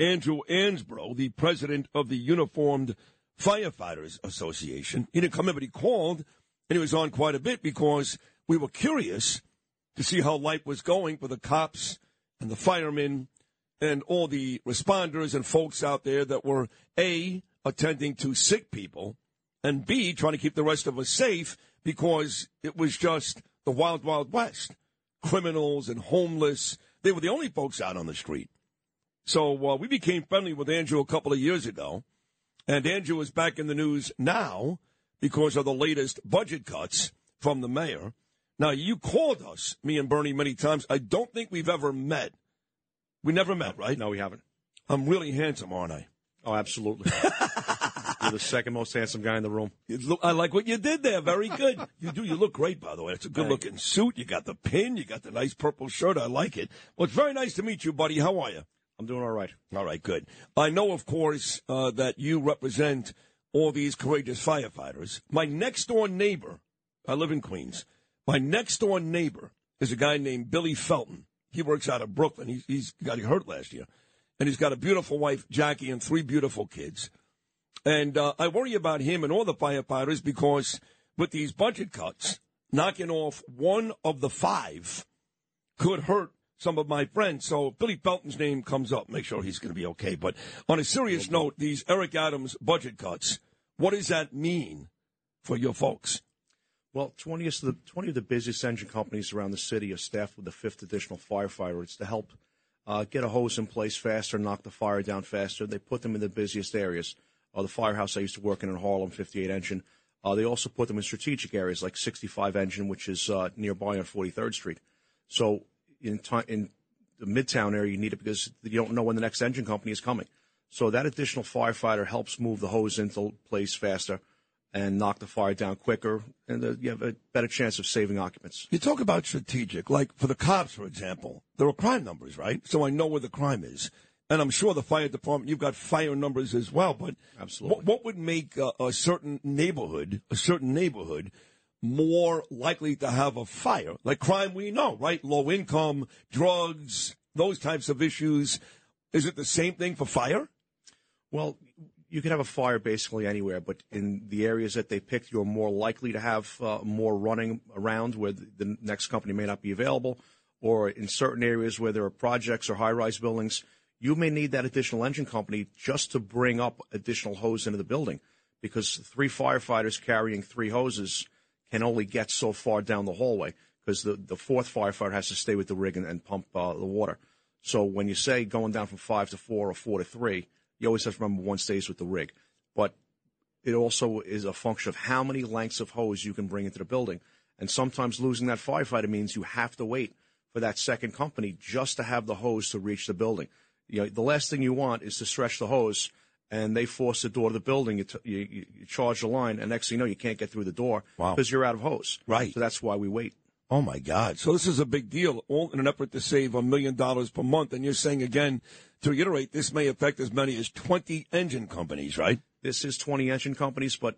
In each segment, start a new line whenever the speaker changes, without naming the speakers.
Andrew Ansbro, the president of the Uniformed Firefighters Association. He didn't come in, but he called, and he was on quite a bit because we were curious to see how life was going for the cops and the firemen and all the responders and folks out there that were A, attending to sick people, and B, trying to keep the rest of us safe because it was just the wild, wild west. Criminals and homeless, they were the only folks out on the street. So uh, we became friendly with Andrew a couple of years ago, and Andrew is back in the news now because of the latest budget cuts from the mayor. Now, you called us, me and Bernie, many times. I don't think we've ever met. We never met, right?
No, we haven't.
I'm really handsome, aren't I?
Oh, absolutely. You're the second most handsome guy in the room.
Look, I like what you did there. Very good. You do. You look great, by the way. It's a good looking suit. You got the pin. You got the nice purple shirt. I like it. Well, it's very nice to meet you, buddy. How are you?
I'm doing all right.
All right, good. I know, of course, uh, that you represent all these courageous firefighters. My next door neighbor, I live in Queens. My next door neighbor is a guy named Billy Felton. He works out of Brooklyn. He's, he's got he hurt last year, and he's got a beautiful wife, Jackie, and three beautiful kids. And uh, I worry about him and all the firefighters because with these budget cuts, knocking off one of the five could hurt some of my friends. So Billy Felton's name comes up. Make sure he's going to be okay. But on a serious note, these Eric Adams budget cuts, what does that mean for your folks?
Well, 20 of the 20 of the busiest engine companies around the city are staffed with a fifth additional firefighter. It's to help uh, get a hose in place faster, knock the fire down faster. They put them in the busiest areas. Uh, the firehouse I used to work in in Harlem, 58 engine. Uh, they also put them in strategic areas like 65 engine, which is uh, nearby on 43rd Street. So in time in the midtown area, you need it because you don't know when the next engine company is coming. So that additional firefighter helps move the hose into place faster and knock the fire down quicker, and uh, you have a better chance of saving occupants.
You talk about strategic, like for the cops, for example, there are crime numbers, right? So I know where the crime is. And I'm sure the fire department, you've got fire numbers as well. But
Absolutely.
What, what would make a, a certain neighborhood, a certain neighborhood, more likely to have a fire. Like crime, we know, right? Low income, drugs, those types of issues. Is it the same thing for fire?
Well, you could have a fire basically anywhere, but in the areas that they picked, you're more likely to have uh, more running around where the next company may not be available, or in certain areas where there are projects or high rise buildings, you may need that additional engine company just to bring up additional hose into the building because three firefighters carrying three hoses can only get so far down the hallway because the, the fourth firefighter has to stay with the rig and, and pump uh, the water. So when you say going down from five to four or four to three, you always have to remember one stays with the rig. But it also is a function of how many lengths of hose you can bring into the building. And sometimes losing that firefighter means you have to wait for that second company just to have the hose to reach the building. You know, the last thing you want is to stretch the hose and they force the door to the building. You, t- you, you charge the line, and next thing you know, you can't get through the door
Wow.
because you're out of hose.
Right.
So that's why we wait.
Oh my God! So this is a big deal, all in an effort to save a million dollars per month. And you're saying again, to reiterate, this may affect as many as 20 engine companies, right?
This is 20 engine companies, but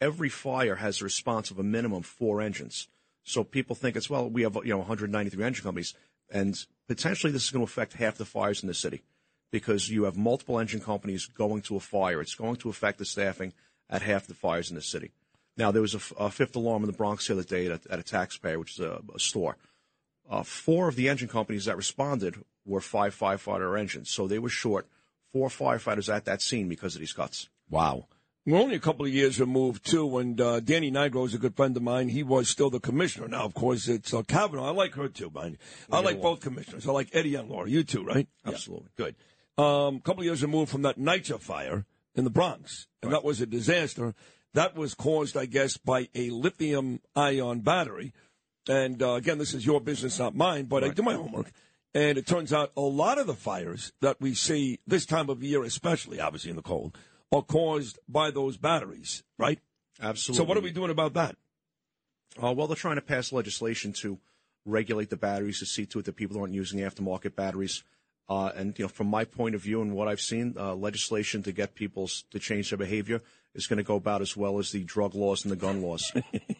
every fire has a response of a minimum four engines. So people think it's well, we have you know 193 engine companies, and potentially this is going to affect half the fires in the city because you have multiple engine companies going to a fire. It's going to affect the staffing at half the fires in the city. Now, there was a, f- a fifth alarm in the Bronx the other day at, a- at a taxpayer, which is a, a store. Uh, four of the engine companies that responded were five firefighter engines, so they were short four firefighters at that scene because of these cuts.
Wow. We're only a couple of years removed, too, and uh, Danny Nigro is a good friend of mine. He was still the commissioner. Now, of course, it's uh, Kavanagh. I like her, too, mind. I like both commissioners. I like Eddie and Laura. You too, right? Yeah.
Absolutely.
Good. Um, a couple of years removed from that NYCHA fire in the Bronx, and that was a disaster. That was caused, I guess, by a lithium ion battery. And uh, again, this is your business, not mine, but I do my homework. And it turns out a lot of the fires that we see this time of year, especially obviously in the cold, are caused by those batteries, right?
Absolutely.
So what are we doing about that?
Uh, well, they're trying to pass legislation to regulate the batteries to see to it that people aren't using aftermarket batteries. Uh, and you know, from my point of view and what I've seen, uh, legislation to get people to change their behavior is going to go about as well as the drug laws and the gun laws.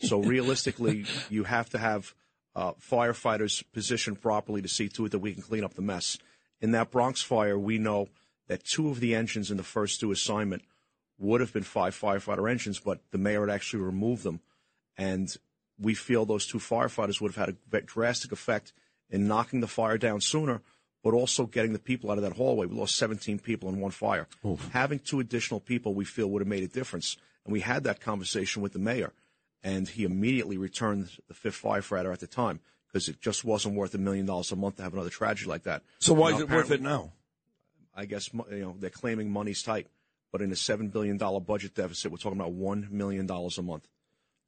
so realistically, you have to have uh, firefighters positioned properly to see to it that we can clean up the mess. In that Bronx fire, we know that two of the engines in the first two assignment would have been five firefighter engines, but the mayor had actually removed them. And we feel those two firefighters would have had a drastic effect in knocking the fire down sooner, but also getting the people out of that hallway. We lost 17 people in one fire. Oof. Having two additional people, we feel would have made a difference. And we had that conversation with the mayor, and he immediately returned the fifth firefighter at the time because it just wasn't worth a million dollars a month to have another tragedy like that.
So why now, is it worth it now?
I guess you know they're claiming money's tight, but in a seven billion dollar budget deficit, we're talking about one million dollars a month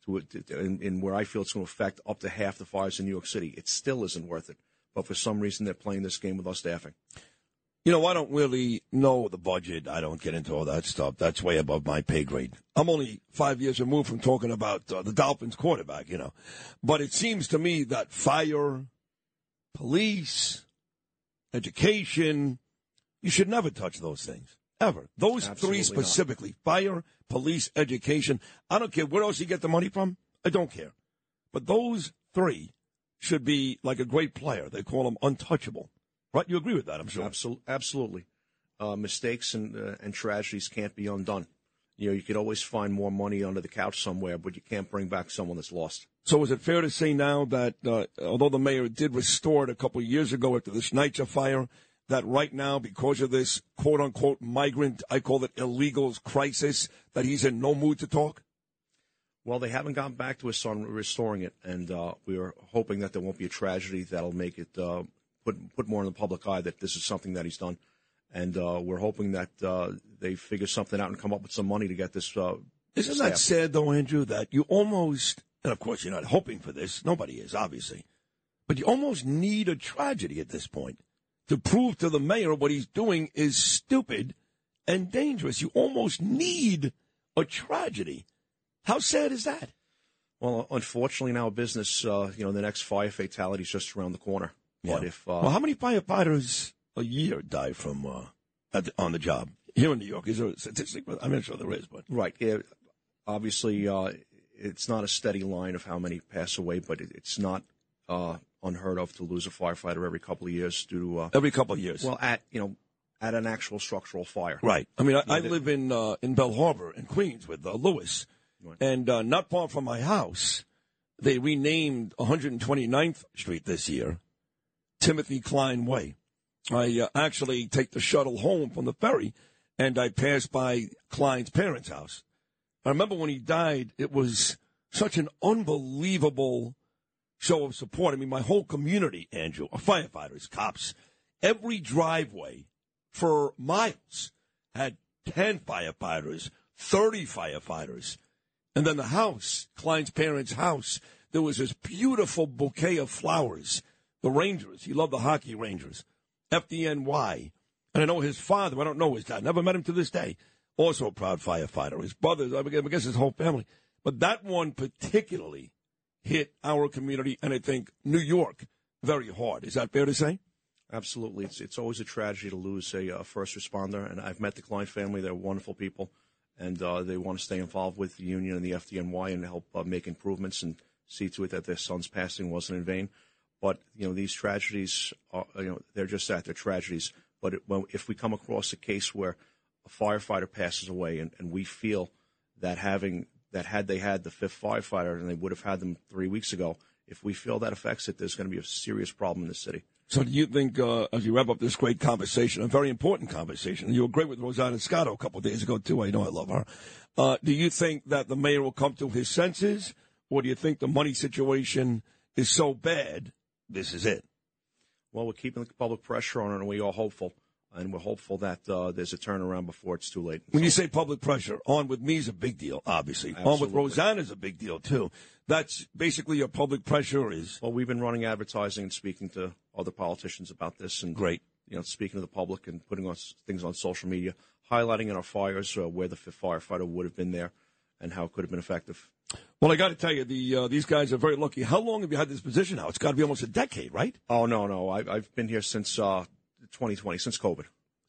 to in, in where I feel it's going to affect up to half the fires in New York City. It still isn't worth it. But for some reason, they're playing this game with our staffing.
You know, I don't really know the budget. I don't get into all that stuff. That's way above my pay grade. I'm only five years removed from talking about uh, the Dolphins quarterback, you know. But it seems to me that fire, police, education, you should never touch those things. Ever. Those Absolutely three specifically not. fire, police, education. I don't care where else you get the money from. I don't care. But those three should be like a great player. They call him untouchable. Right? You agree with that, I'm sure.
Absolutely. Absolutely. Uh, mistakes and, uh, and tragedies can't be undone. You know, you could always find more money under the couch somewhere, but you can't bring back someone that's lost.
So is it fair to say now that uh, although the mayor did restore it a couple of years ago after the Schneitzer fire, that right now, because of this quote unquote migrant, I call it illegals crisis, that he's in no mood to talk?
Well, they haven't gone back to us on restoring it, and uh, we are hoping that there won't be a tragedy that'll make it uh, put put more in the public eye that this is something that he's done, and uh, we're hoping that uh, they figure something out and come up with some money to get this. Uh,
Isn't staff. that sad, though, Andrew? That you almost, and of course, you're not hoping for this. Nobody is, obviously, but you almost need a tragedy at this point to prove to the mayor what he's doing is stupid and dangerous. You almost need a tragedy. How sad is that?
Well, unfortunately, in our business, uh, you know, the next fire fatality is just around the corner.
Yeah. But if uh, well, how many firefighters a year die from uh, the, on the job here in New York? Is there a statistic? I'm not sure there is, but
right. Yeah, obviously, uh, it's not a steady line of how many pass away, but it, it's not uh, unheard of to lose a firefighter every couple of years due to uh,
every couple of years.
Well, at you know, at an actual structural fire.
Right. I mean, I, I live in uh, in Belle Harbor in Queens with uh, Lewis. And uh, not far from my house, they renamed 129th Street this year, Timothy Klein Way. I uh, actually take the shuttle home from the ferry, and I pass by Klein's parents' house. I remember when he died, it was such an unbelievable show of support. I mean, my whole community, Andrew, firefighters, cops, every driveway for miles had 10 firefighters, 30 firefighters. And then the house, Klein's parents' house, there was this beautiful bouquet of flowers. The Rangers, he loved the hockey Rangers, FDNY. And I know his father, I don't know his dad, never met him to this day, also a proud firefighter. His brothers, I guess his whole family. But that one particularly hit our community and I think New York very hard. Is that fair to say?
Absolutely. It's, it's always a tragedy to lose a, a first responder. And I've met the Klein family. They're wonderful people. And uh, they want to stay involved with the union and the FDNY and help uh, make improvements and see to it that their son's passing wasn't in vain. But, you know, these tragedies, are, you know, they're just that. They're tragedies. But it, if we come across a case where a firefighter passes away and, and we feel that having that had they had the fifth firefighter, and they would have had them three weeks ago, if we feel that affects it, there's going to be a serious problem in the city.
So do you think, uh, as you wrap up this great conversation, a very important conversation, you were great with Rosanna Scotto a couple of days ago, too. I know I love her. Uh, do you think that the mayor will come to his senses, or do you think the money situation is so bad, this is it?
Well, we're keeping the public pressure on and we are hopeful and we're hopeful that uh, there's a turnaround before it's too late.
When so, you say public pressure, on with me is a big deal, obviously. Absolutely. On with Rosanna is a big deal too. That's basically your public pressure is.
Well, we've been running advertising and speaking to other politicians about this and
Great.
you know, speaking to the public and putting on things on social media, highlighting in our fires uh, where the firefighter would have been there and how it could have been effective.
Well, I got to tell you, the uh, these guys are very lucky. How long have you had this position now? It's got to be almost a decade, right?
Oh no, no, I, I've been here since uh, 2020, since COVID.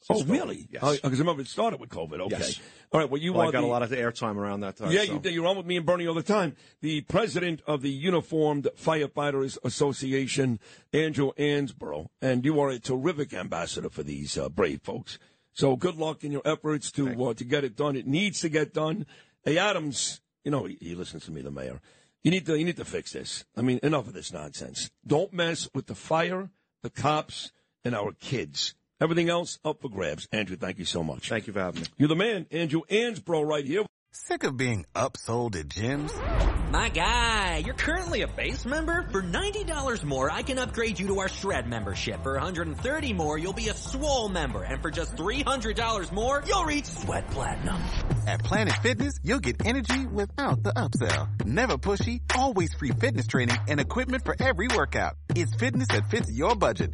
Oh,
Since COVID.
really?
Yes.
Because remember, it started with COVID. Okay.
Yes.
All right. Well, you
Well, I got
the,
a lot of airtime around that time.
Yeah,
so.
you. You're on with me and Bernie all the time. The president of the Uniformed Firefighters Association, Andrew Ansbro, and you are a terrific ambassador for these uh, brave folks. So good luck in your efforts to uh, to get it done. It needs to get done. Hey, Adams, you know he, he listens to me, the mayor. You need to you need to fix this. I mean, enough of this nonsense. Don't mess with the fire, the cops, and our kids. Everything else up for grabs. Andrew, thank you so much.
Thank you for having me.
You're the man, Andrew Ansbro, right here.
Sick of being upsold at gyms?
My guy, you're currently a base member? For $90 more, I can upgrade you to our Shred membership. For 130 more, you'll be a Swole member. And for just $300 more, you'll reach Sweat Platinum.
At Planet Fitness, you'll get energy without the upsell. Never pushy, always free fitness training and equipment for every workout. It's fitness that fits your budget.